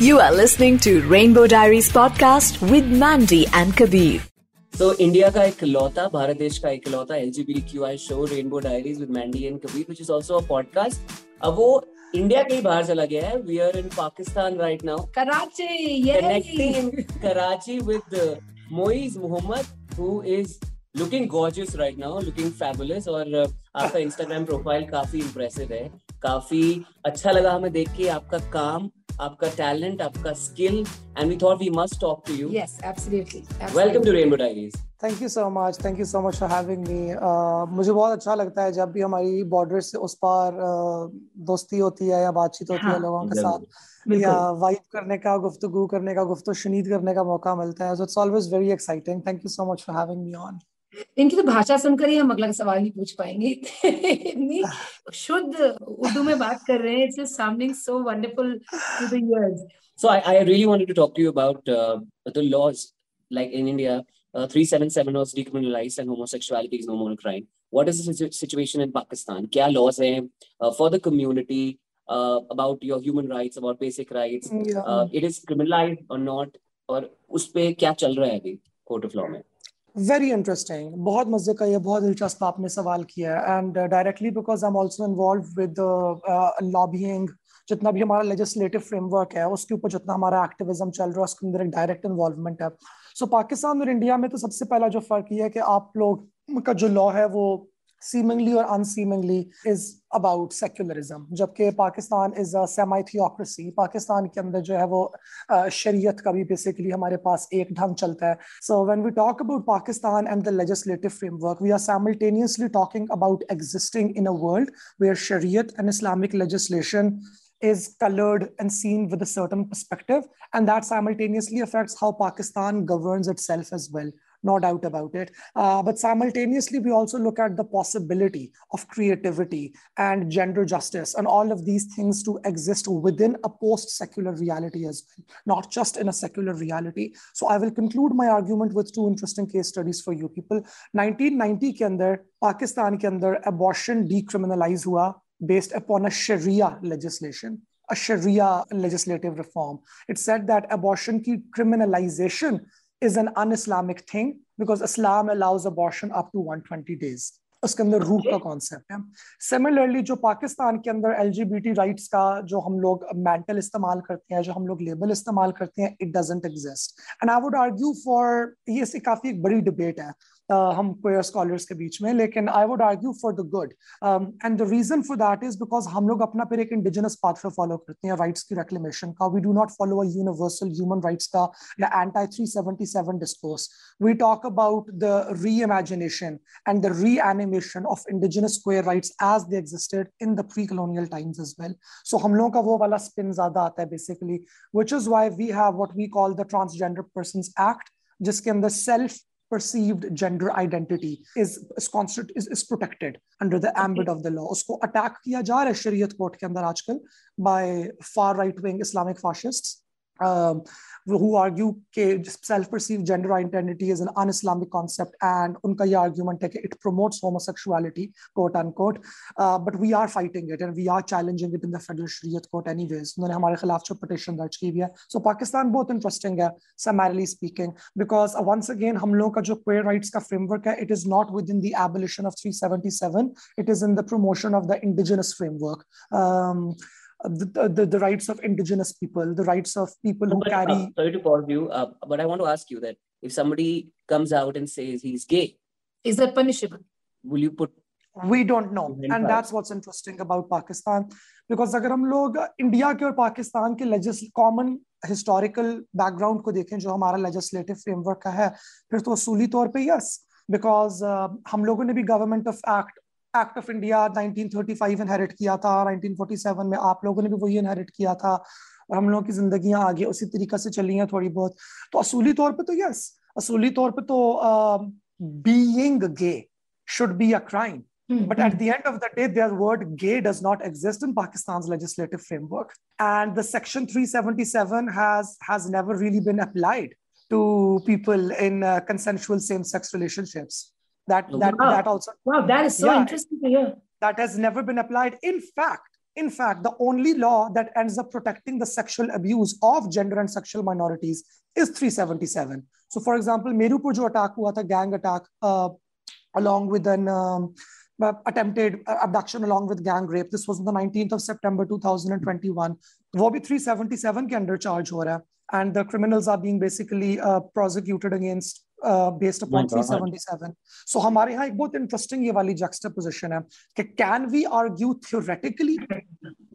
You are listening to Rainbow Diaries podcast with Mandy and Kabir. So India का इकलौता भारत देश का इकलौता LGBTQI show rainbow diaries with Mandy and Kabir which is also a podcast अब वो India के ही बाहर चला गया है we are in Pakistan right now Karachi connecting in Karachi with uh, Moiz Muhammad who is looking gorgeous right now looking fabulous और uh, आपका इंस्टाग्राम प्रोफ़ाइल काफ़ी इंप्रेसिव है काफ़ी अच्छा लगा हमें देख के आपका काम आपका टैलेंट आपका skill and we thought we must talk to you yes absolutely, absolutely. Welcome to rainbow diaries thank you so much thank you so much for having me मुझे बहुत अच्छा लगता है जब भी हमारी बॉर्डर से उस पार uh, दोस्ती होती है या बातचीत होती है हाँ, लोगों के साथ या वाइब करने का गुफ्तगू करने का गुफ्तु शनीद करने का मौका मिलता है। So it's always very exciting thank you so much for having me on इनकी तो भाषा सुनकर ही हम अगला सवाल ही पूछ पाएँगे। इतनी शुद्ध उर्दू में बात कर रहे हैं it's so wonderful to the so I I really wanted talk you about the laws like in India Pakistan क्या लॉज है for the community Uh, about your human rights, about basic rights, yeah. uh, it is criminalized or उस पे क्या चल रहा है अभी court of law में? वेरी इंटरेस्टिंग बहुत मज़े का यह बहुत दिलचस्प आपने सवाल किया है। And directly because I am also involve with lobbying जितना भी हमारा लेजिस्लेटिव फ्रेमवर्क है उसके ऊपर जितना हमारा एक्टिविज्म चल रहा है उसके अंदर एक डायरेक्ट इन्वॉल्वमेंट है। सो so, पाकिस्तान और इंडिया में तो सबसे पहला जो फ़र्क ये है कि आप लोग का जो लॉ है वो seemingly or unseemingly is about secularism जबकि Pakistan is a semi theocracy Pakistan के अंदर जो है वो uh, शरीयत का भी बेसिकली हमारे पास एक ढंग चलता है so when we talk about Pakistan and the legislative framework we are simultaneously talking about existing in a world where shariat and Islamic legislation is colored and seen with a certain perspective and that simultaneously affects how Pakistan governs itself as well no doubt about it. Uh, but simultaneously, we also look at the possibility of creativity and gender justice and all of these things to exist within a post secular reality as well, not just in a secular reality. So, I will conclude my argument with two interesting case studies for you people. 1990 के अंदर पाकिस्तान के अंदर abortion decriminalize हुआ based upon a Sharia legislation. A Sharia legislative reform. It said that abortion की criminalization is an un-Islamic thing because Islam allows abortion up to 120 days. उसके अंदर रूह का कॉन्सेप्ट है। सिमिलरली जो पाकिस्तान के अंदर L G B T rights का जो हम लोग मेंटल इस्तेमाल करते हैं जो हम लोग लेबल इस्तेमाल करते हैं it doesn't exist and I would argue for ये काफ़ी एक बड़ी डिबेट है। uh, हम क्वेयर स्कॉलर्स के बीच में लेकिन I would argue for the good and the reason for that is because हम लोग अपना फिर एक इंडिजिनस पाथ फॉलो करते हैं राइट्स की रेक्लेमेशन का we do not follow a universal human rights का या anti 377 discourse we talk about the reimagination and the reanimation of indigenous queer rights as they existed in the precolonial times as well so हम लोगों का वो वाला spin ज्यादा आता है basically which is why we have what we call the transgender person act जिसके अंदर self perceived gender identity is is constant is, is protected under the ambit of the law उसको अटैक किया जा रहा है शरीयत कोर्ट के अंदर आजकल by far right wing islamic fascists um, who argue कि self perceived gender identity is an un-Islamic concept and उनका ये argument है कि it promotes homosexuality quote unquote uh, but we are fighting it and we are challenging it in the federal Shariat court anyways उन्होंने हमारे खिलाफ जो petition दर्ज की हुई है so पाकिस्तान बहुत interesting है summarily speaking because uh, once again हम लोगों का जो queer rights का framework है it is not within the abolition of 377 it is in the promotion of the indigenous framework um, the, the, the rights of indigenous people, the rights of people who But, carry. uh, sorry to pause you, uh, but I want to ask you that if somebody comes out and says he's gay, is that punishable will you put we don't know Very and proud. that's what's interesting about pakistan because अगर हम लोग India के और पाकिस्तान के लेजिस common historical background को देखें जो हमारा लेजिस्लेटिव फ्रेमवर्क का है फिर तो असूली तौर पे यस बिकॉज हम लोगों ने भी government of act act of India 1935 inherit किया था 1947 में आप लोगों ने भी वही इनहेरिट किया था और हम लोगों की जिंदगियाँ आगे उसी तरीका से चली हैं थोड़ी बहुत तो असूली तौर पे तो यस असूली तौर पे तो being gay should be a crime Hmm, But at the end of the day, their word gay does not exist in Pakistan's legislative framework. And the section 377 has, has never really been applied to people in uh, consensual same-sex relationships. that that wow. that also wow that is so yeah, interesting to hear. That has never been applied. In fact in fact the only law that ends up protecting the sexual abuse of gender and sexual minorities is 377 so for example meru par jo attack hua tha gang attack uh, along with an um, uh, attempted uh, abduction along with gang rape. This was on the 19th of september 2021 wo 377 ke under charge ho raha and the criminals are being basically uh, prosecuted against uh, based upon 377 so हमारे यहाँ एक बहुत interesting ये वाली juxtaposition है कि can we argue theoretically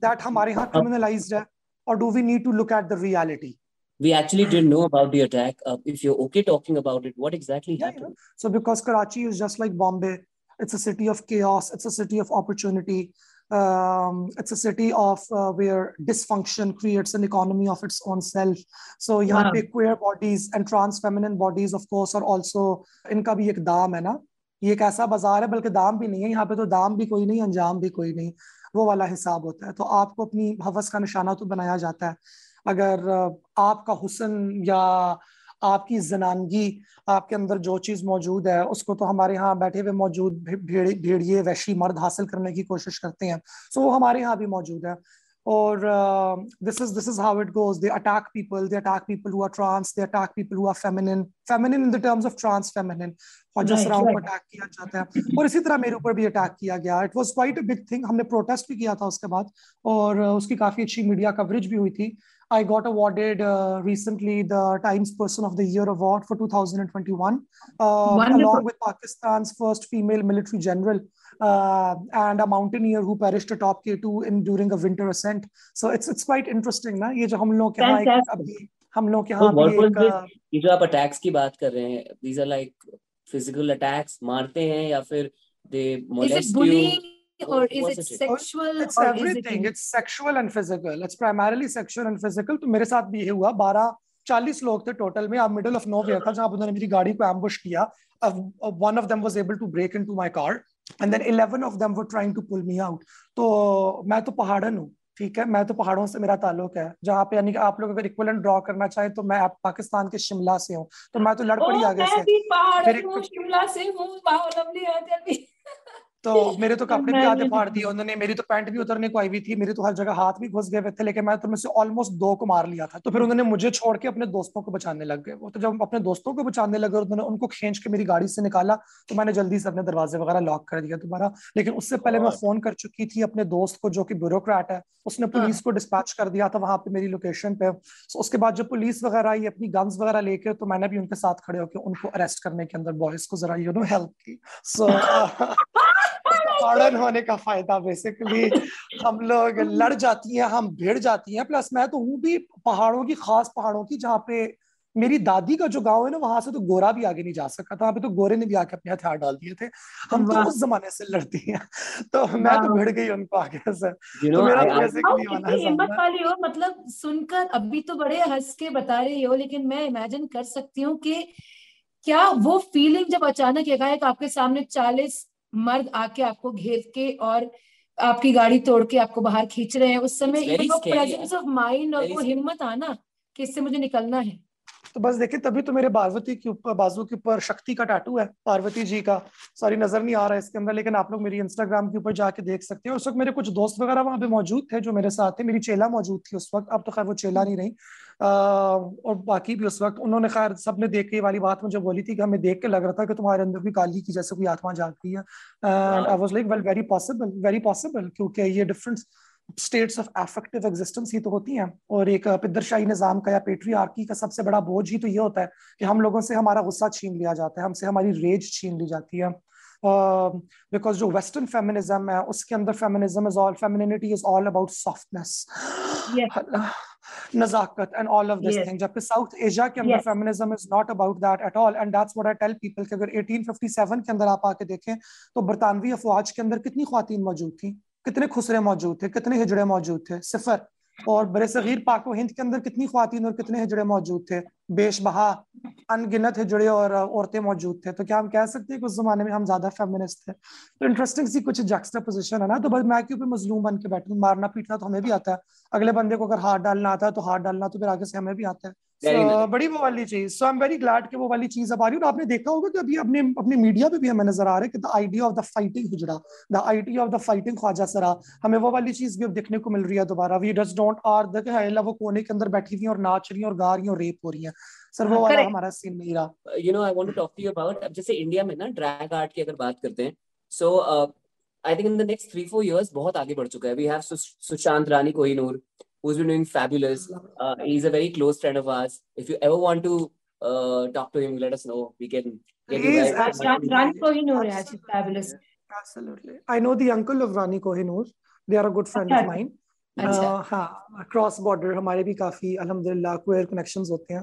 that हमारे यहाँ criminalized है or do we need to look at the reality we actually didn't know about the attack uh, if you're okay talking about it what exactly yeah, happened yeah. so because karachi is just like bombay it's a city of chaos it's a city of opportunity um, it's a city of uh, where dysfunction creates an economy of its own self. So यहाँ पे queer bodies and trans feminine bodies of course are also इनका भी एक दाम है ना ये एक ऐसा बाज़ार है बल्कि दाम भी नहीं है यहाँ पे तो दाम भी कोई नहीं अंजाम भी कोई नहीं वो वाला हिसाब होता है तो आपको अपनी हवस का निशाना तो बनाया जाता है अगर आपका हुसन या आपकी जनानगी आपके अंदर जो चीज़ मौजूद है उसको तो हमारे यहाँ बैठे हुए मौजूद भेड़िए वैशी मर्द हासिल करने की कोशिश करते हैं। सो वो हमारे यहाँ भी मौजूद है। uh, this is this is how it goes. They attack people they attack people who are trans they attack people who are feminine. Feminine in the terms of trans और जिस तरह को अटैक किया जाता है। और इसी तरह मेरे ऊपर भी अटैक किया गया। It was quite a big thing हमने प्रोटेस्ट भी किया था उसके बाद। और उसकी काफ़ी अच्छी मीडिया कवरेज भी हुई थी। I got awarded uh, recently the Times Person of the Year award for 2021, uh, along with Pakistan's first female military general uh, and a mountaineer who perished atop K2 in during a winter ascent. So it's it's quite interesting, ना ये जो हम लोग के यहाँ अभी हम लोग के यहाँ so भी एक uh, ये जो आप अटैक्स की बात कर रहे हैं these are like physical attacks मारते हैं या फिर they molest you Or is it sexual it's everything. it... it's sexual and physical. It's primarily sexual and physical. तो मेरे साथ भी ये हुआ। बारह चालीस लोग थे टोटल में। अब मिडिल ऑफ़ नो वेयर था जहाँ उन्होंने मेरी गाड़ी को एम्बुश किया। One of them was able to break into my car and then 11 of them were trying to pull me out तो मैं तो पहाड़न हूँ ठीक है? मैं तो पहाड़ों से मेरा ताल्लुक है। जहाँ पे यानी कि आप लोग अगर इक्वलेंट ड्रॉ करना चाहें तो मैं पाकिस्तान के शिमला से हूँ। तो मैं तो लड़ पड़ी आगे से। शिमला से हूँ। तो मेरे तो कपड़े भी आधे फाड़ दिए उन्होंने मेरी तो पैंट भी उतरने को आई हुई थी मेरी तो हर जगह हाथ भी घुस गए हुए थे लेकिन मैं तो में से ऑलमोस्ट दो को मार लिया था। तो फिर उन्होंने मुझे छोड़ के अपने दोस्तों को बचाने लग गए। वो तो जब अपने दोस्तों को बचाने लगे उन्होंने उनको खींच के मेरी गाड़ी से निकाला तो मैंने जल्दी से अपने दरवाजे वगैरह लॉक कर दिया दोबारा। लेकिन उससे पहले मैं फ़ोन कर चुकी थी अपने दोस्त को जो कि ब्यूरोक्रेट है। उसने हाँ। पुलिस को डिस्पैच कर दिया था वहाँ पे मेरी लोकेशन पे। उसके बाद जब पुलिस वगैरह आई अपनी गन्स वगैरह लेके तो मैंने भी उनके साथ खड़े होकर उनको अरेस्ट करने के अंदर बॉयज़ को जरा यू नो हेल्प की। सो मॉडर्न होने का फ़ायदा बेसिकली हम लोग लड़ जाती हैं हम भिड़ जाती हैं। प्लस मैं तो हूँ भी पहाड़ों की खास पहाड़ों की जहाँ पे मेरी दादी का जो गाँव है ना वहाँ से तो गोरा भी आगे नहीं जा सकता था। वहाँ पे तो गोरे ने भी आके अपने हथियार डाल दिए थे। हम तो उस जमाने से लड़ती हैं। तो मैं तो भिड़ गई उनको आगे से। तो मेरा तो हिम्मत वाली हो? मतलब सुनकर अभी तो बड़े हंस के बता रही हो लेकिन मैं इमेजिन कर सकती हूँ कि क्या वो फीलिंग जब अचानक एकाएक आपके सामने चालीस मर्द आके आपको घेर के और आपकी गाड़ी तोड़ के आपको बाहर खींच रहे हैं। उस समय प्रेजेंस ऑफ़ माइंड और वो हिम्मत आना कि इससे मुझे निकलना है। तो बस देखिए तभी तो मेरे पार्वती के ऊपर बाजू के ऊपर शक्ति का टाटू है पार्वती जी का। सॉरी नज़र नहीं आ रहा है इसके अंदर लेकिन आप लोग मेरी इंस्टाग्राम के ऊपर जाके देख सकते हैं। उस वक्त मेरे कुछ दोस्त वगैरह वहाँ पे मौजूद थे जो मेरे साथ थे मेरी चेला मौजूद थी उस वक्त। अब तो खैर वो चेला नहीं रही। और बाकी भी उस वक्त उन्होंने खैर सबने देख के वाली बात मुझे बोली थी कि हमें देख के लग रहा था कि तुम्हारे अंदर भी काली की जैसे कोई आत्मा जाग रही है। And I was like well very possible very possible क्योंकि ये difference states of effective existence ही तो होती हैं। और एक पिदरशाही निज़ाम का या पेट्रियार्की का सबसे बड़ा बोझ ही तो ये होता है कि हम लोगों से हमारा गुस्सा छीन लिया जाता है हमसे हमारी रेज छीन ली जाती है। बिकॉज़ uh, जो वेस्टर्न फेमिनिज्म है उसके अंदर feminism is all femininity is all about softness Nazakat and all of this thing जबकि साउथ एशिया के अंदर feminism is not about that at all and that's what I tell people कि अगर 1857 के अंदर आप आके देखें तो बरतानवी अफवाज के अंदर कितनी खातन मौजूद थी? कितने खुसरे मौजूद थे? कितने हिजड़े मौजूद थे? सिफर। और बर सगीर पाको हिंद के अंदर कितनी खुवान और कितने हिजड़े मौजूद थे? बेश बहा अनगिनत हिजड़े और, औरतें मौजूद थे। तो क्या हम कह सकते हैं कि उस जमाने में हम ज़्यादा फेमिनिस्ट थे? तो इंटरेस्टिंग सी कुछ जैक्स्टा पोजिशन है ना? तो बस मैं क्यों पे मजलूम बन के बैठू? मारना पीटना तो हमें भी आता है। अगले बंदे को अगर हाथ डालना आता है तो हाथ डालना तो फिर आगे से हमें भी आता है। So, बड़ी वो वाली चीज़। So I am very glad कि वो वाली चीज़ अब आ रही है। और आपने देखा होगा कि अभी अपने अपने मीडिया पे भी हमें नज़र आ रहा है कि the idea of the fighting hijra the idea of the fighting khwaja sara. हमें वो वाली चीज़ भी अब देखने को मिल रही है दोबारा। We dust don't are the वो कोने के अंदर बैठी हुई और नाच रही और गा रही और रेप हो रही है। सर वो वाला हमारा सीन नहीं रहा। You know I want to talk to you about अब जैसे इंडिया में ना ड्रैग आर्ट की अगर बात करते हैं so I think in the next three four years बहुत आगे बढ़ चुका है। We have Sushant Rani Kohinoor who's been doing fabulous. Uh, he's a very close friend of ours. If you ever want to uh, talk to him, let us know. We can get you guys. Rani Kohinoor is fabulous. Absolutely. I know the uncle of Rani Kohinoor. They are a good friend of mine. अच्छा हाँ cross border हमारे भी काफी अल्हम्दुलिल्लाह queer connections होते हैं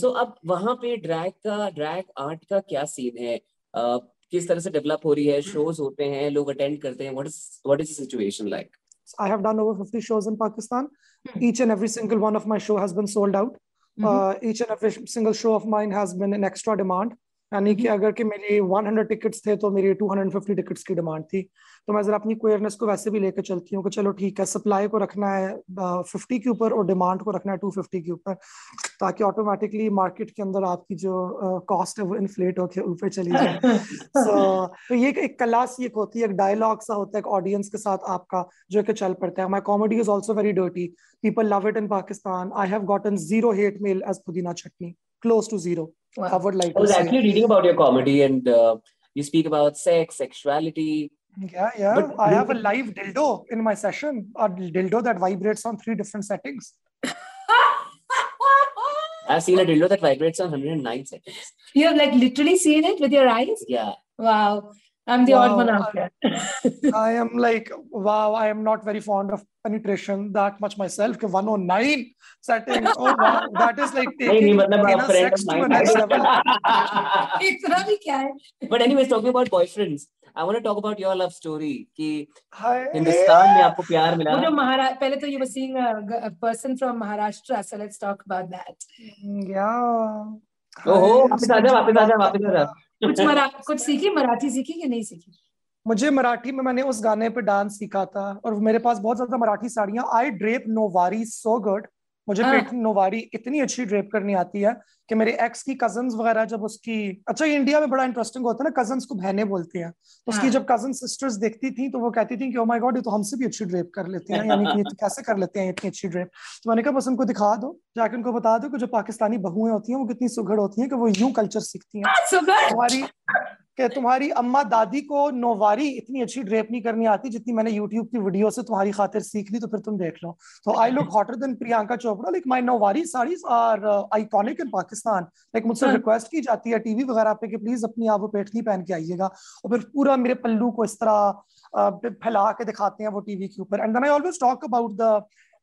सो अब वहां पे ड्रैग का ड्रैग आर्ट का क्या सीन है किस तरह से डेवलप हो रही है शोज होते हैं लोग अटेंड करते हैं what is what is the situation like I have done over 50 shows in Pakistan. Mm-hmm. Each and every single one of my show has been sold out. Mm-hmm. Uh, each and every single show of mine has been in extra demand. यानी कि अगर कि मेरी 100 tickets थे तो मेरी 250 tickets की demand थी। तो मैं जरा अपनी क्वेयरनेस को वैसे भी लेकर चलती हूँ कि चलो ठीक है सप्लाई को रखना है फिफ्टी के ऊपर और डिमांड को रखना है टू फिफ्टी के ऊपर ताकि ऑटोमेटिकली मार्केट के अंदर आपकी जो कॉस्ट है वो इन्फ्लेट होकर ऊपर चली जाए। So, तो ये एक कला सी एक होती है एक डायलॉग सा होता है एक ऑडियंस के साथ आपका जो कि चल पड़ता है। My comedy is also very dirty people love it in Pakistan I have gotten zero hate mail as pudina chutney close to zero wow. i would like I was actually reading about your comedy and uh, you speak about sex sexuality Yeah, yeah. But I have a live dildo in my session, a dildo that vibrates on three different settings. I've seen a dildo that vibrates on 109 settings. You have like literally seen it with your eyes? Yeah. Wow. I'm the wow, odd one out here. I am like, wow, I am not very fond of penetration that much myself. 109 setting. Oh, wow. That is like taking नहीं, sex to a next level. but anyways, talking about boyfriends. I want to talk about your love story कि हिंदुस्तान में आपको प्यार मिला वो जो महाराज पहले तो you were seeing a, a person from Maharashtra so let's talk about that yeah ओहो वापस आ जा वापस आ जा वापस आ जा कुछ मरा, कुछ सीखी? मराठी सीखी कि नहीं सीखी? मुझे मराठी में मैंने उस गाने पे डांस सीखा था और मेरे पास बहुत ज़्यादा मराठी साड़ियाँ। आई ड्रेप नो वारी सो गुड मुझे हाँ। पेट नोवारी इतनी अच्छी ड्रेप करनी आती है कि मेरे एक्स की कज़न वगैरह जब उसकी अच्छा इंडिया में बड़ा इंटरेस्टिंग होता है ना कज़न को बहने बोलते हैं तो उसकी हाँ। जब कज़न सिस्टर्स देखती थी तो वो कहती थी कि ओ माय गॉड ये तो हमसे भी अच्छी ड्रेप कर लेते हैं यानी कि तो कैसे कर लेते हैं इतनी अच्छी ड्रेप तो मैंने कहा बस उनको दिखा दो जाके उनको बता दो कि जो पाकिस्तानी बहुएँ होती हैं वो कितनी सुघड़ होती हैं कि वो यूँ कल्चर सीखती हैं हमारी कि तुम्हारी अम्मा दादी को नोवारी इतनी अच्छी ड्रेप नहीं करनी आती जितनी मैंने यूट्यूब की वीडियो से तुम्हारी खातिर सीख ली तो फिर तुम देख लो। तो I look hotter than Priyanka Chopra like my nauvari saris are iconic in Pakistan like मुझसे रिक्वेस्ट हाँ। की जाती है टीवी वगैरह पे कि प्लीज़ अपनी आप वो पेटनी पहन के आइएगा। और फिर पूरा मेरे पल्लू को इस तरह फैला के दिखाते हैं वो टीवी के ऊपर। And then I always talk about the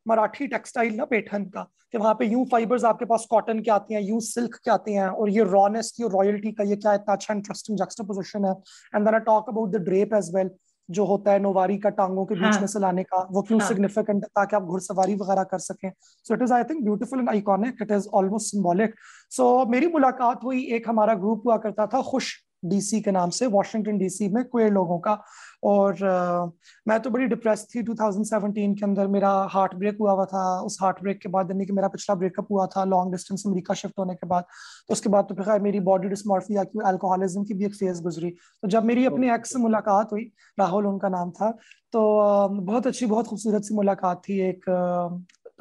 Marathi textile ना पेठन का कि वहाँ पे यूँ फाइबर्स आपके पास कॉटन के आते हैं यूँ सिल्क के आते हैं और ये रॉनेस की रॉयल्टी का ये क्या इतना अच्छा इंटरेस्टिंग जक्सटापोजिशन है and then I talk about the drape as well जो होता है नोवारी का टांगों के बीच हाँ. में से लाने का वो क्यों. सिग्निफिकेंट है ताकि आप घुड़सवारी वगैरह कर सकें so it is I think beautiful and iconic it is almost symbolic so मेरी मुलाकात हुई एक हमारा ग्रुप हुआ करता था खुश डीसी के नाम से वॉशिंगटन डीसी में क्वेर लोगों का। और uh, मैं तो बड़ी डिप्रेस थी 2017 के अंदर मेरा हार्ट ब्रेक हुआ हुआ था। उस हार्ट ब्रेक के बाद यानी कि मेरा पिछला ब्रेकअप हुआ था लॉन्ग डिस्टेंस अमेरिका शिफ्ट होने के बाद। तो उसके बाद तो फिर मेरी बॉडी डिस्मॉर्फिया की अल्कोहलिज्म की भी एक फ़ेज़ गुजरी। तो जब मेरी अपने एक्स से मुलाकात हुई राहुल उनका नाम था तो बहुत अच्छी बहुत खूबसूरत सी मुलाकात थी। एक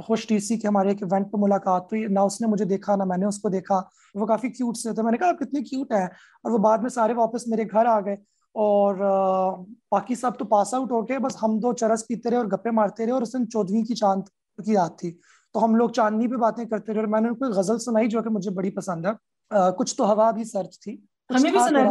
खुश टीसी के हमारे एक इवेंट पर मुलाकात हुई। ना उसने मुझे देखा ना मैंने उसको देखा। वो काफ़ी क्यूट से थे। मैंने कहा आप कितनी क्यूट है? और वो बाद में सारे वापस मेरे घर आ गए और बाकी सब तो पास आउट हो गए। बस हम दो चरस पीते रहे और गप्पे मारते रहे और उस दिन चौदहवीं की चाँद की रात थी। तो हम लोग चांदनी पे बातें करते रहे और मैंने उनको गज़ल सुनाई जो कि मुझे बड़ी पसंद है। आ, कुछ तो हवा भी सर्द थी। हमें भी सुनाई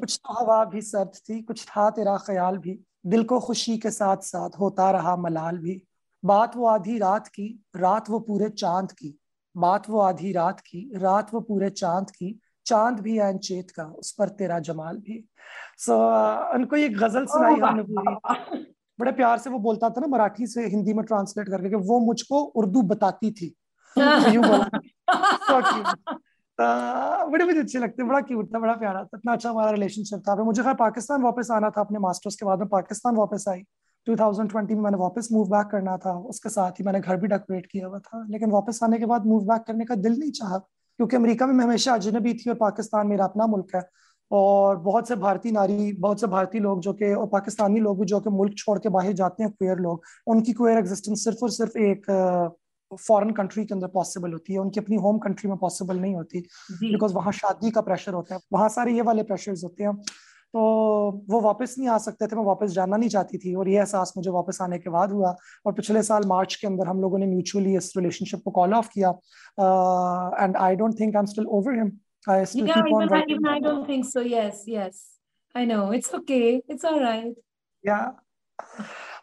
कुछ तो हवा भी सर्द थी कुछ था तेरा ख्याल भी। दिल को खुशी के साथ साथ होता रहा मलाल भी। बात वो आधी रात की रात वो पूरे चाँद की। बात वो आधी रात की रात वो पूरे चाँद की चाँद भी है चेत का उस पर तेरा जमाल भी। सो so, उनको ये गज़ल सुनाई हमने पूरी। बड़े प्यार से वो बोलता था ना मराठी से हिंदी में ट्रांसलेट करके कि वो मुझको उर्दू बताती थी। यूँ बड़े मुझे अच्छे लगते बड़ा क्यूट था बड़ा प्यारा था। इतना अच्छा हमारा रिलेशनशिप था। मुझे खैर पाकिस्तान वापस आना था अपने मास्टर्स के बाद में पाकिस्तान वापस आई। 2020 में मैंने वापस मूव बैक करना था उसके साथ ही मैंने घर भी डेकोरेट किया हुआ था लेकिन वापस आने के बाद मूव बैक करने का दिल नहीं चाहा क्योंकि अमेरिका में मैं हमेशा अजनबी थी और पाकिस्तान मेरा अपना मुल्क है और बहुत से भारतीय नारी बहुत से भारतीय लोग जो कि और पाकिस्तानी लोग भी जो कि मुल्क छोड़ के बाहर जाते हैं क्वेयर लोग उनकी क्वेयर एग्जिस्टेंस सिर्फ़ और सिर्फ़ एक फॉरेन कंट्री के अंदर पॉसिबल होती है उनकी अपनी होम कंट्री में पॉसिबल नहीं होती बिकॉज़ वहाँ शादी का प्रेशर होता है वहाँ सारे ये वाले प्रेशर्स होते हैं। तो वो वापस नहीं आ सकते थे मैं वापस जाना नहीं चाहती थी और ये एहसास मुझे वापस आने के बाद हुआ और पिछले साल मार्च के अंदर हम लोगों ने म्यूचुअली इस रिलेशनशिप को कॉल ऑफ़ किया and I don't think I am still over him I still yeah, keep on even, writing. Even I don't think so. Yes, yes. I know. It's okay. It's all right. Yeah.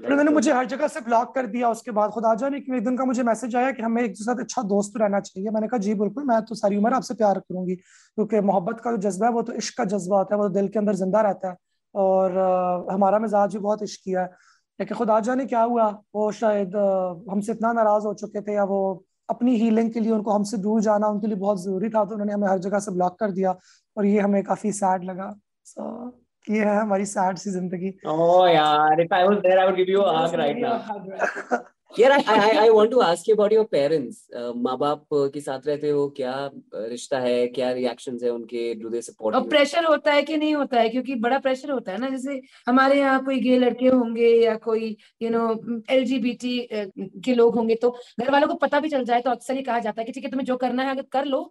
उन्होंने मुझे हर जगह से block कर दिया उसके बाद खुदा जाने कि एक दिन का मुझे मैसेज आया कि हमें एक दूसरे साथ अच्छा दोस्त रहना चाहिए। मैंने कहा जी बिल्कुल मैं तो सारी उम्र आपसे प्यार करूँगी क्योंकि मोहब्बत का जो जज्बा है वो तो इश्क का जज्बा होता है वो तो दिल के अंदर ज़िंदा रहता है और आ, हमारा मिजाज भी बहुत इश्क किया है। लेकिन खुदा जाने क्या हुआ? वो शायद हमसे इतना नाराज़ हो चुके थे या वो अपनी हीलिंग के लिए उनको हमसे दूर जाना उनके लिए बहुत ज़रूरी था तो उन्होंने हमें हर जगह से ब्लॉक कर दिया और ये हमें काफ़ी सैड लगा। सो ये है हमारी सैड सी ज़िंदगी ओह यार if I was there I would give you a hug right now यार I I I want to ask you about your parents माँ बाप के साथ रहते हो क्या रिश्ता है? क्या रिएक्शंस है उनके? डू दे सपोर्ट और प्रेशर होता है कि नहीं होता है? क्योंकि बड़ा प्रेशर होता है ना जैसे हमारे यहाँ कोई गे लड़के होंगे या कोई यू नो एलजीबीटी के लोग होंगे तो घर वालों को पता भी चल जाए तो अक्सर ही कहा जाता है कि ठीक है तुम्हें जो करना है अगर कर लो।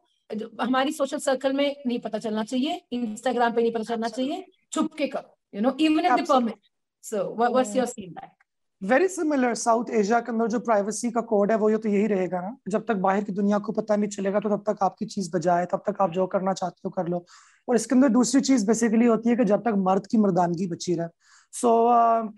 हमारी सोशल सर्कल में नहीं पता चलना चाहिए इंस्टाग्राम पे नहीं पता चलना चाहिए छुप के करो you know even the permit so what's your scene back very similar South Asia के अंदर जो प्राइवेसी का कोड है वो ये तो यही रहेगा ना। जब तक बाहर की दुनिया को पता नहीं चलेगा तो तब तक आपकी चीज़ बजाए तब तक आप जो करना चाहते हो कर लो। और इसके अंदर दूसरी चीज़ बेसिकली होती है कि जब तक मर्द की मर्दानगी बची रहे। So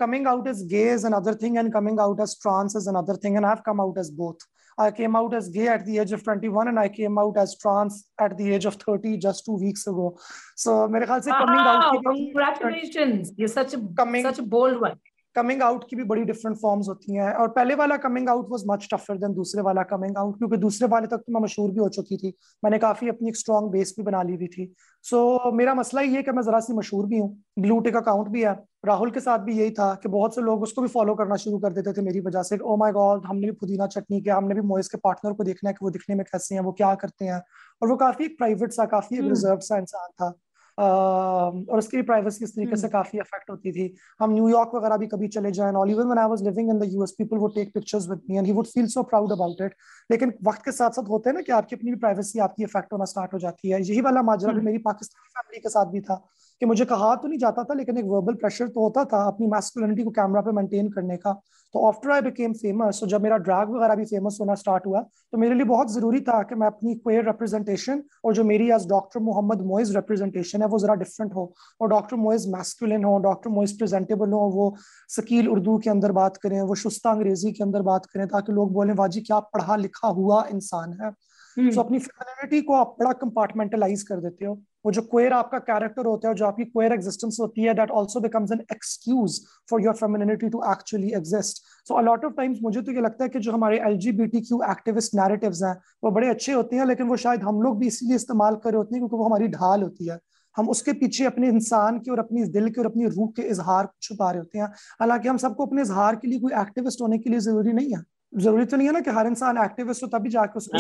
coming out as gay is another thing and coming out as trans is another thing and have come out as both I came out as gay at the age of 21 and I came out as trans at the age of 30 just two weeks ago. So, mere khayal coming out. Congratulations! You're such a coming, such a bold one. Coming out की भी बड़ी different forms होती हैं। और पहले वाला coming out was much tougher than दूसरे वाला कमिंग आउट क्योंकि दूसरे वाले तक तो मैं मशहूर भी हो चुकी थी। मैंने काफ़ी अपनी एक स्ट्रॉन्ग बेस भी बना ली हुई थी। सो so, मेरा मसला ये कि मैं जरा सी मशहूर भी हूँ। ब्लू टिक अकाउंट भी है। राहुल के साथ भी यही था कि बहुत से लोग उसको भी फॉलो करना शुरू कर देते थे मेरी वजह से। ओ माय गॉड हमने भी पुदीना चटनी किया हमने भी मोइस के पार्टनर को देखना है कि वो दिखने में कैसे हैं वो क्या करते हैं। और वो काफ़ी प्राइवेट सा काफ़ी रिज़र्व हम्म। सा इंसान था। और उसकी प्राइवेसी इस तरीके से हम्म। काफ़ी अफेक्ट होती थी हम न्यूयॉर्क वगैरह भी कभी चले जाएँ और even when I was living in the US people would take pictures with me and he would feel so proud about it लेकिन वक्त के साथ साथ होते हैं ना कि आपकी अपनी भी प्राइवेसी आपकी अफेक्ट होना स्टार्ट हो जाती है यही वाला माजरा भी हम्म। मेरी पाकिस्तानी फैमिली के साथ भी था कि मुझे कहा तो नहीं जाता था, लेकिन एक वर्बल प्रेशर तो होता था अपनी मैस्कुलिनिटी को कैमरा पे मेंटेन करने का। तो आफ्टर आई बिकेम फ़ेमस तो जब मेरा ड्रैग वगैरह भी फ़ेमस होना स्टार्ट हुआ तो मेरे लिए बहुत ज़रूरी था कि मैं अपनी क्वेयर रिप्रेजेंटेशन और जो मेरी as doctor Mohammad Moiz representation है, वो जरा डिफरेंट हो। और डॉक्टर मोइज मैस्कुलिन हो डॉक्टर मोइज प्रेजेंटेबल हो, वो सकील उर्दू के अंदर बात करें, वो शुस्ता अंग्रेज़ी के अंदर बात करें, ताकि लोग बोले वाजी क्या पढ़ा लिखा हुआ इंसान है। हम्म। तो अपनी फेमिनिटी को आप बड़ा कंपार्टमेंटलाइज कर देते हो। वो जो क्वेर आपका कैरेक्टर होता है जो आपकी क्वेर एग्जिस्टेंस होती है that also becomes an excuse for your femininity to actually exist so a lot of times मुझे तो ये लगता है कि जो हमारे L G B T Q activist narratives हैं, वो बड़े अच्छे होते हैं, लेकिन वो शायद हम लोग भी इसीलिए इस्तेमाल कर रहे होते हैं क्योंकि वो हमारी ढाल होती है। हम उसके पीछे अपने इंसान के और अपनी दिल के और अपनी रूह के इजहार छुपा रहे होते हैं। हालाँकि हम सबको अपने इजहार के लिए कोई एक्टिविस्ट होने के लिए ज़रूरी नहीं है। ज़रूरी तो नहीं है ना कि हर इंसान एक्टिविस्ट हो तभी जाके उसको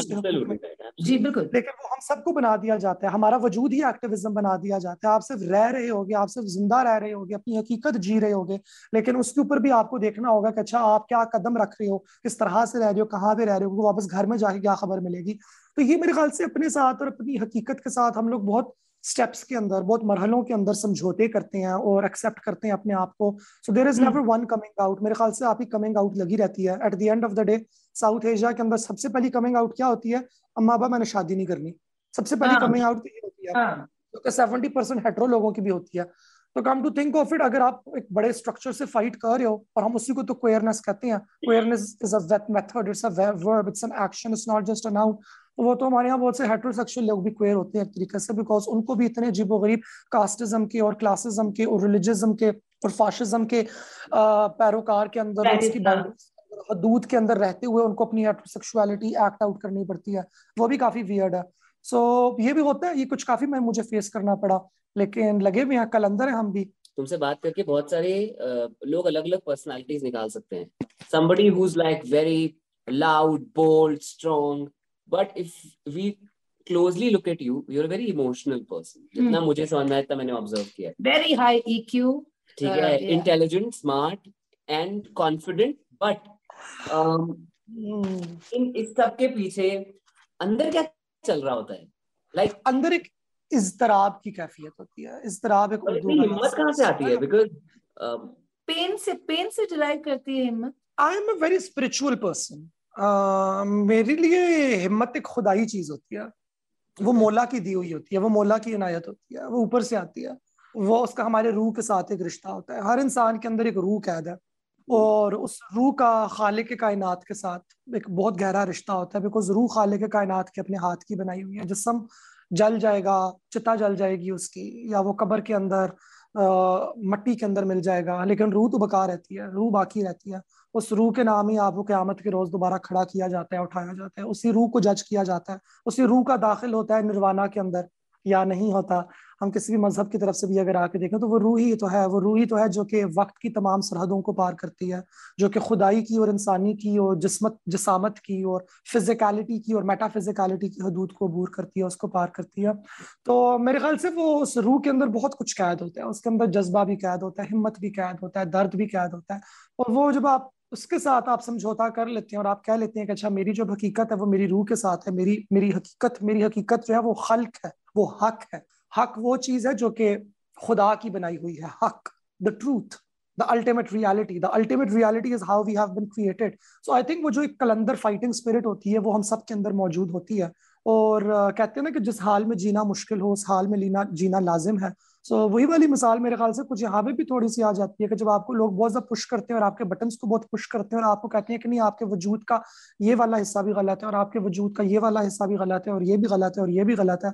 जी बिल्कुल। लेकिन वो हम सबको बना दिया जाता है हमारा वजूद ही एक्टिविज्म बना दिया जाता है। आप सिर्फ़ रह रहे होगे आप सिर्फ़ ज़िंदा रह रहे होगे अपनी हकीकत जी रहे होगे लेकिन उसके ऊपर भी आपको देखना होगा कि अच्छा आप क्या कदम रख रहे हो किस तरह से रह रहे हो कहाँ पे रह रहे हो वापस घर में जाके क्या खबर मिलेगी। तो ये मेरे ख्याल से अपने साथ और अपनी हकीकत के साथ हम लोग बहुत स्टेप्स के अंदर बहुत मरहलों के अंदर समझौते करते हैं और एक्सेप्ट करते हैं अपने आप को। So there is never one coming out मेरे ख्याल से आप ही कमिंग आउट लगी रहती है। At the end of the day South Asia के अंदर सबसे पहली कमिंग आउट क्या होती है? अम्मा बाबा मैंने शादी नहीं करनी। सबसे पहली कमिंग हाँ। आउट तो ये होती है। सेवेंटी परसेंट हेट्रो लोगों की भी होती है। तो come to think of it अगर आप एक बड़े स्ट्रक्चर से फाइट कर रहे हो और हम उसी को तो क्वेयरनेस कहते हैं queerness is a method it's a verb it's an action it's not just a noun तो वो तो हमारे यहाँ बहुत से हेट्रोसेक्सुअल लोग भी क्वेयर होते हैं एक तरीके से बिकॉज़ उनको भी इतने अजीब गरीब कास्टिज्म के और क्लासिज्म के और रिलीजिज्म के और फाशिज्म के पैरोकार के अंदर उसकी हदूद के अंदर रहते हुए उनको अपनी हेट्रोसेक्सुअलिटी एक्ट आउट करनी पड़ती है। वो भी काफ़ी वियर्ड है। सो so, ये भी होता है ये कुछ काफ़ी मैं मुझे फेस करना पड़ा लेकिन लगे भी हैं कलंदर है हम भी। तुमसे बात करके बहुत सारे लोग अलग अलग पर्सनालिटीज निकाल सकते हैं। Somebody who's like very loud bold strong but if we closely look at you you're a very emotional person जितना Hmm. मुझे समझ में आया इतना मैंने ऑब्ज़र्व किया। है वेरी हाई EQ ठीक Uh, है. Intelligent smart and confident but in इस सब के पीछे अंदर क्या चल रहा होता है। लाइक like, अंदर एक इजतराब की कैफियत होती है इजतराब एक उर्दू हिम्मत कहाँ से आती है? बिकॉज़ पेन से पेन से डिराइव करती है हिम्मत। I am a very spiritual person मेरे लिए हिम्मत एक खुदाई चीज़ होती है। वो मोला की दी हुई होती है वो मोला की इनायत होती है वो ऊपर से आती है। वो उसका हमारे रूह के साथ एक रिश्ता होता है। हर इंसान के अंदर एक रूह कैद है। और उस रूह का खाले के कायनात के साथ एक बहुत गहरा रिश्ता होता है बिकॉज़ रूह खाले के कायनात के अपने हाथ की बनाई हुई है। जिसम जल जाएगा चिता जल जाएगी उसकी या वो कब्र के अंदर अ, मट्टी के अंदर मिल जाएगा लेकिन रूह तो बका रहती है रूह बाकी रहती है। उस रूह के नाम ही आपको क्यामत के रोज दोबारा खड़ा किया जाता है उठाया जाता है। उसी रूह को जज किया जाता है। उसी रूह का दाखिल होता है निर्वाणा के अंदर या नहीं होता। हम किसी भी मज़हब की तरफ़ से भी अगर आके देखें तो वो रूह ही तो है, वो रूह ही तो है जो कि वक्त की तमाम सरहदों को पार करती है, जो कि खुदाई की और इंसानी की और जिस्मत, जिसामत की और फिजिकलिटी की और मेटाफिजिकलिटी की हदूद को अबूर करती है, उसको पार करती है। तो मेरे ख्याल से वो उस रूह के अंदर बहुत कुछ कैद होता है, उसके अंदर जज्बा भी कैद होता है, हिम्मत भी कैद होता है, दर्द भी कैद होता है और वो जब आप उसके साथ आप समझौता कर लेते हैं और आप कह लेते हैं कि अच्छा मेरी जो हकीकत है वो मेरी रूह के साथ है, मेरी मेरी हकीकत मेरी हकीकत जो है वो खल्क है, वो हक है। हक वो चीज़ है जो कि खुदा की बनाई हुई है हक the truth the ultimate reality the ultimate reality is how we have created so I think वो जो एक कलंदर फाइटिंग स्पिरिट होती है वो हम सब के अंदर मौजूद होती है। और uh, कहते हैं ना कि जिस हाल में जीना मुश्किल हो उस हाल में लीना जीना लाजिम है। सो so, वही वाली मिसाल मेरे ख्याल से कुछ यहाँ पे भी थोड़ी सी आ जाती है कि जब आपको लोग बहुत ज़्यादा पुश करते हैं और आपके बटन्स को बहुत पुश करते हैं और आपको कहते हैं कि नहीं आपके वजूद का ये वाला हिस्सा भी गलत है और आपके वजूद का ये वाला हिस्सा भी गलत है और ये भी गलत है और ये भी गलत है।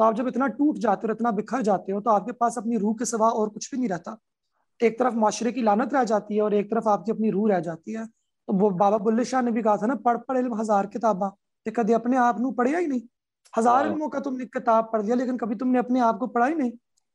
तो आप जब इतना टूट जाते हो इतना बिखर जाते हो तो आपके पास अपनी रूह के सिवा और कुछ भी नहीं रहता। एक तरफ़ माशरे की लानत रह जाती है और एक तरफ़ आपकी अपनी रूह रह जाती है। तो वो बाबा बुल्ले शाह ने भी कहा था ना पढ़ पढ़ इल्म हज़ार किताबा। ते कभी अपने आप नू पढ़िया ही नहीं। हज़ार। इल्मों का तुमने किताब पढ़ लिया लेकिन कभी तुमने अपने आप को पढ़ा ही नहीं।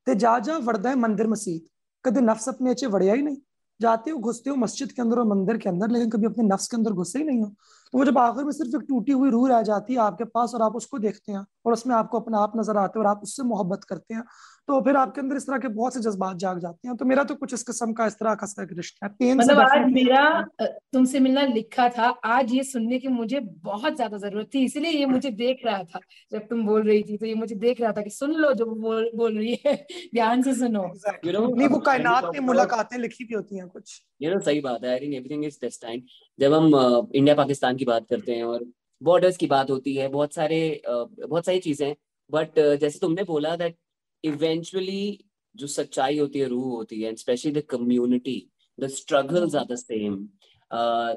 ते जा जा वड़दा है मंदिर मसीत कभी नफ्स अपने अच्छे वड़िया ही नहीं। जाते हो घुसते हो मस्जिद के अंदर और मंदिर के अंदर लेकिन कभी अपने नफ्स के अंदर घुसे ही नहीं हो। तो वो जब आखिर में सिर्फ़ एक टूटी हुई रूह रह जाती है आपके पास और आप उसको देखते हैं और उसमें आपको अपना आप नज़र आते हैं और आप उससे मोहब्बत करते हैं तो फिर आपके अंदर इस तरह के बहुत से जज्बात जाग जाते हैं। तो मेरा तो कुछ इस किस्म का इस तरह का एक रिश्ता है। पेन मतलब आज मेरा तुमसे मिलना लिखा था आज ये सुनने की मुझे बहुत ज़्यादा ज़रूरत थी इसीलिए ये मुझे देख रहा था जब तुम बोल रही थी तो ये मुझे देख रहा था कि सुन लो जो बोल बोल रही है ध्यान से सुनो। यू नो नहीं वो कायनात में मुलाकातें लिखी भी होती हैं कुछ। यू नो सही बात है I think everything is destined जब हम इंडिया पाकिस्तान की बात करते हैं और बॉर्डर्स की बात होती है बहुत सारे uh, बहुत सारी चीज़ें बट जैसे तुमने बोला दैट इवेंचुअली जो सच्चाई होती है रूह होती है specially the community the struggles are the same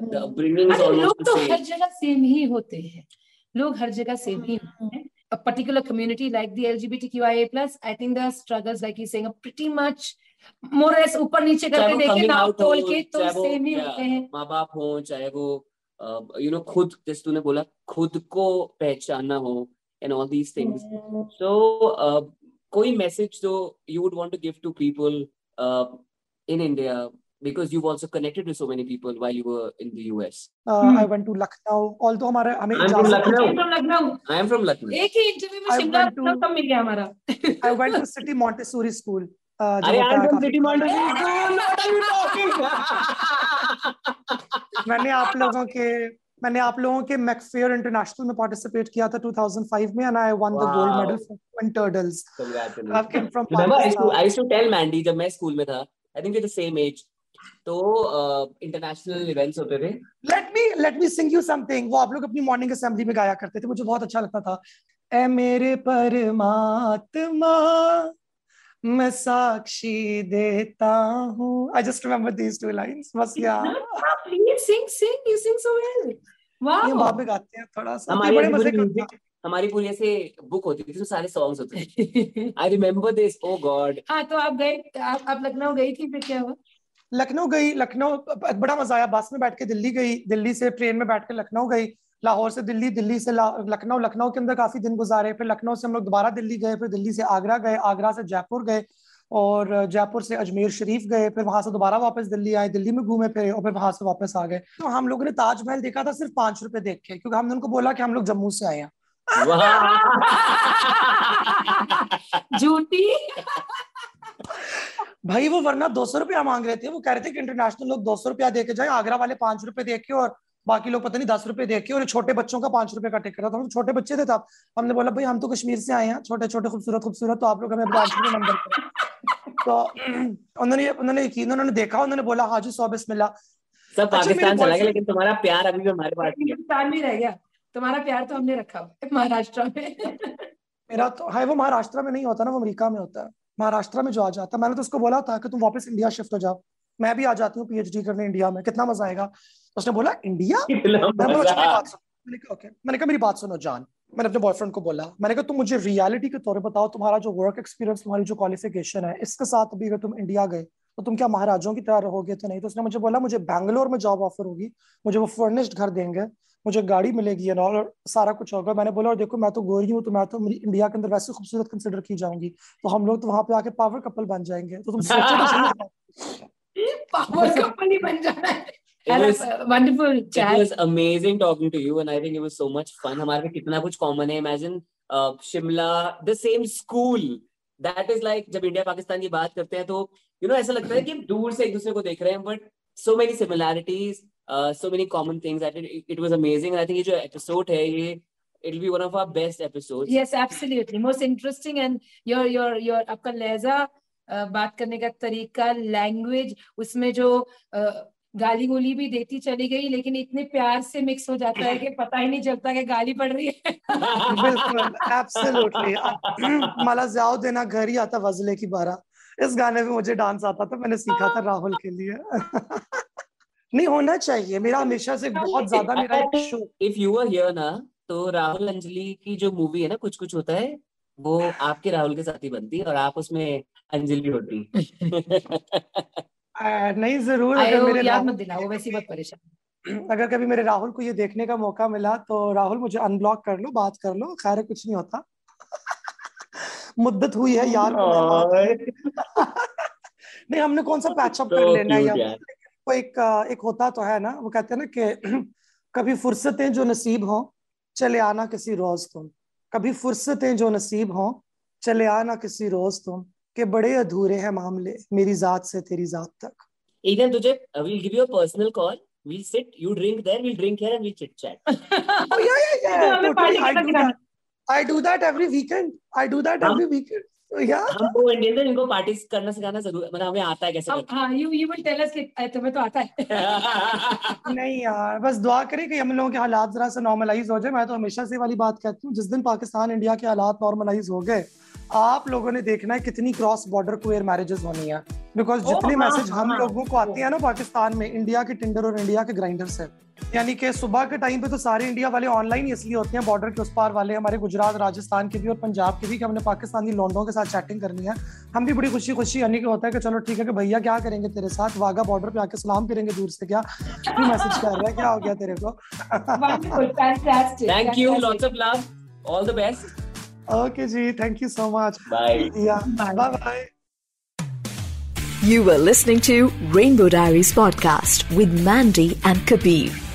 the upbringing almost the हर जगह सेम ही होते हैं। लोग हर जगह सेम ही होते हैं। a particular community like the LGBTQIA plus, I think the struggles, like you're saying, are pretty much more or less ऊपर नीचे करके देखे out तोल के तो सेम ही होते हैं माँ बाप हो चाहे वो यू नो खुद जैसे तूने बोला खुद को पहचानना हो and all these things so कोई मैसेज जो you would want to give to people in India because you've also connected with so many people while you were in the US. I went to Lucknow although हमारे हमें I'm from Lucknow. I'm from Lucknow I am from Lucknow. एक ही interview में I Shimla went to- सब मिल गया हमारा I went to city Montessori school अरे I'm from City Montessori School. What are you talking? मैंने आप लोगों के मैंने आप लोगों के मैकफेयर इंटरनेशनल में पार्टिसिपेट किया था 2005 में and I won the gold medal for twin turtles. I came from Remember, I used to I Pakistan used to जब मैं स्कूल में था I think we're the same age. तो इंटरनेशनल इवेंट्स होते थे let me let me sing you something वो आप लोग अपनी मॉर्निंग असेंबली में गाया करते थे मुझे बहुत अच्छा लगता था ए मेरे परमात्मा मैं साक्षी देता हूँ। I just remember these two lines बस यार please sing sing you sing so well ये वाओ वहाँ पे गाते हैं थोड़ा सा। हमारी बड़े मज़े करते हमारी पूरी ऐसे बुक होती थी तो सारे सॉन्ग्स होते थे। I remember this oh God हाँ तो आप गए आप, आप लखनऊ गई थी फिर क्या हुआ? लखनऊ गई लखनऊ बड़ा मज़ा आया। बस में बैठ के दिल्ली गई दिल्ली से ट्रेन में बैठ के लखनऊ गई। लाहौर से दिल्ली दिल्ली से लखनऊ लखनऊ के अंदर काफ़ी दिन गुजारे फिर लखनऊ से हम लोग दोबारा दिल्ली गए फिर दिल्ली से आगरा गए आगरा से जयपुर गए और जयपुर से अजमेर शरीफ गए फिर वहाँ से दोबारा वापस दिल्ली आए दिल्ली में घूमे फिरे और फिर वहाँ से वापस आ गए। तो हम लोगों ने ताजमहल देखा था सिर्फ़ पाँच रुपए देख के क्योंकि हमने उनको बोला कि हम लोग जम्मू से आए हैं। झूठी? भाई वो वरना दो सौ रुपया मांग रहे थे वो कह रहे थे कि इंटरनेशनल लोग दो सौ रुपया दे के जाए आगरा वाले पाँच रुपए देख के और बाकी लोग पता नहीं दस रुपए देख और छोटे बच्चों का पाँच रुपए का टिकट था हम तो छोटे बच्चे थे तब। हमने बोला भाई हम तो कश्मीर से आए हैं छोटे छोटे खूबसूरत खूबसूरत तो आप लोग हमें पाँच रुपए नंबर तो उन्होंने उन्होंने यकीन उन्होंने देखा उन्होंने बोला हाँ जी सौ बिस्मिल्लाह। सब अच्छा, पाकिस्तान चला गया लेकिन तुम्हारा प्यार अभी भी हमारे पास पाकिस्तान में रह गया। तुम्हारा प्यार तो हमने रखा महाराष्ट्र में। मेरा तो है वो महाराष्ट्र में नहीं होता ना वो अमेरिका में होता है। महाराष्ट्र में जो आ जाता मैंने तो उसको बोला था कि तुम वापस इंडिया शिफ्ट हो जाओ। मैं भी आ जाती हूँ पीएचडी करने इंडिया में। कितना मज़ा आएगा। उसने बोला इंडिया मैंने कहा मैंने कहा मेरी बात सुनो जान। मैंने अपने बॉयफ्रेंड को बोला मैंने कहा तुम मुझे रियलिटी के तौर पर बताओ तुम्हारा जो वर्क एक्सपीरियंस तुम्हारी जो क्वालिफिकेशन है इसके साथ अभी अगर तुम इंडिया गए तो तुम क्या महाराजों की तरह रहोगे तो नहीं? तो उसने मुझे बोला मुझे बैंगलोर में जॉब ऑफ़र होगी मुझे वो फर्निश्ड घर देंगे मुझे गाड़ी मिलेगी एंड और सारा कुछ होगा। मैंने बोला और देखो मैं तो गोरी हूँ तो मैं तो इंडिया के अंदर वैसे खूबसूरत कंसिडर की जाऊँगी तो हम लोग तो वहाँ पे आके पावर कपल बन जाएँगे। तो तुम सोचो पावर कंपनी बन जाना है। कितना कुछ कॉमन है। Imagine Shimla the same school that is like जब इंडिया पाकिस्तान की बात करते हैं तो यू नो ऐसा लगता है कि दूर से एक दूसरे को देख रहे हैं but so many similarities so many common things it was amazing I think ये जो एपिसोड है ये it'll be one of our best episodes. Yes absolutely. Most interesting and your your your apka leza बात करने का तरीका language उसमें जो uh, गाली गोली भी देती चली गई लेकिन इतने प्यार से मिक्स हो जाता है कि पता ही नहीं चलता कि गाली पड़ रही है। बिल्कुल एब्सोल्युटली मला जाओ देना घर ही आता वजले की बारह इस गाने में मुझे डांस आता था मैंने सीखा था राहुल के लिए। नहीं होना चाहिए। मेरा हमेशा से बहुत ज़्यादा मेरा एक show if you are here ना तो राहुल अंजलि की जो मूवी है ना कुछ कुछ होता है वो आपके राहुल के साथ ही बनती है और आप उसमें अंजलि होती नहीं ज़रूर अगर मेरे याद मत दिलाओ वैसी बहुत परेशान अगर कभी मेरे राहुल को ये देखने का मौका मिला तो राहुल मुझे अनब्लॉक कर लो बात कर लो खैर कुछ नहीं होता। मुद्दत हुई है यार नहीं हमने कौन सा पैचअप कर लेना है वो एक एक होता तो है ना वो कहते हैं ना कि कभी फुर्सतें जो नसीब हो चले आना किसी रोज तुम। कभी फुर्सतें जो नसीब हो चले आना किसी रोज तुम। कि बड़े अधूरे हैं मामले मेरी जात से तेरी जात तक। एकदम तुझे will give you personal call we sit you drink there we drink here and we chit chat yeah yeah yeah I do that every weekend I do that every weekend हमको इंडियन तो इनको party करना सिखाना ज़रूर मतलब हमें आता है कैसे हाँ you you will tell us कि तुम्हें तो आता है. नहीं यार बस दुआ करें कि हम लोगों के हालात जरा से नॉर्मलाइज हो जाए। मैं तो हमेशा से वाली बात कहती हूँ जिस दिन पाकिस्तान इंडिया के हालात नॉर्मलाइज हो गए आप लोगों ने देखना है कितनी क्रॉस बॉर्डर क्वेयर मैरिजेस होनी है। बिकॉज़ जितने मैसेज हाँ, हम हाँ, लोगों को आते हैं ना पाकिस्तान में इंडिया के टिंडर और इंडिया के ग्राइंडर से यानी कि सुबह के टाइम पे तो सारे इंडिया वाले ऑनलाइन ही इसलिए होते हैं बॉर्डर के उस पार वाले हमारे गुजरात राजस्थान के भी और पंजाब के भी कि हमने पाकिस्तानी लौंडों के साथ चैटिंग करनी है हम भी बड़ी खुशी खुशी यानी कि होता है कि चलो ठीक है कि भैया क्या करेंगे तेरे साथ वाघा बॉर्डर पे आके सलाम करेंगे दूर से क्या मैसेज कर रहा है क्या हो गया तेरे को thank you lots of love all the best Okay, G. Thank you so much. Bye. Yeah. Bye bye. You were listening to Rainbow Diaries podcast with Mandy and Kabir.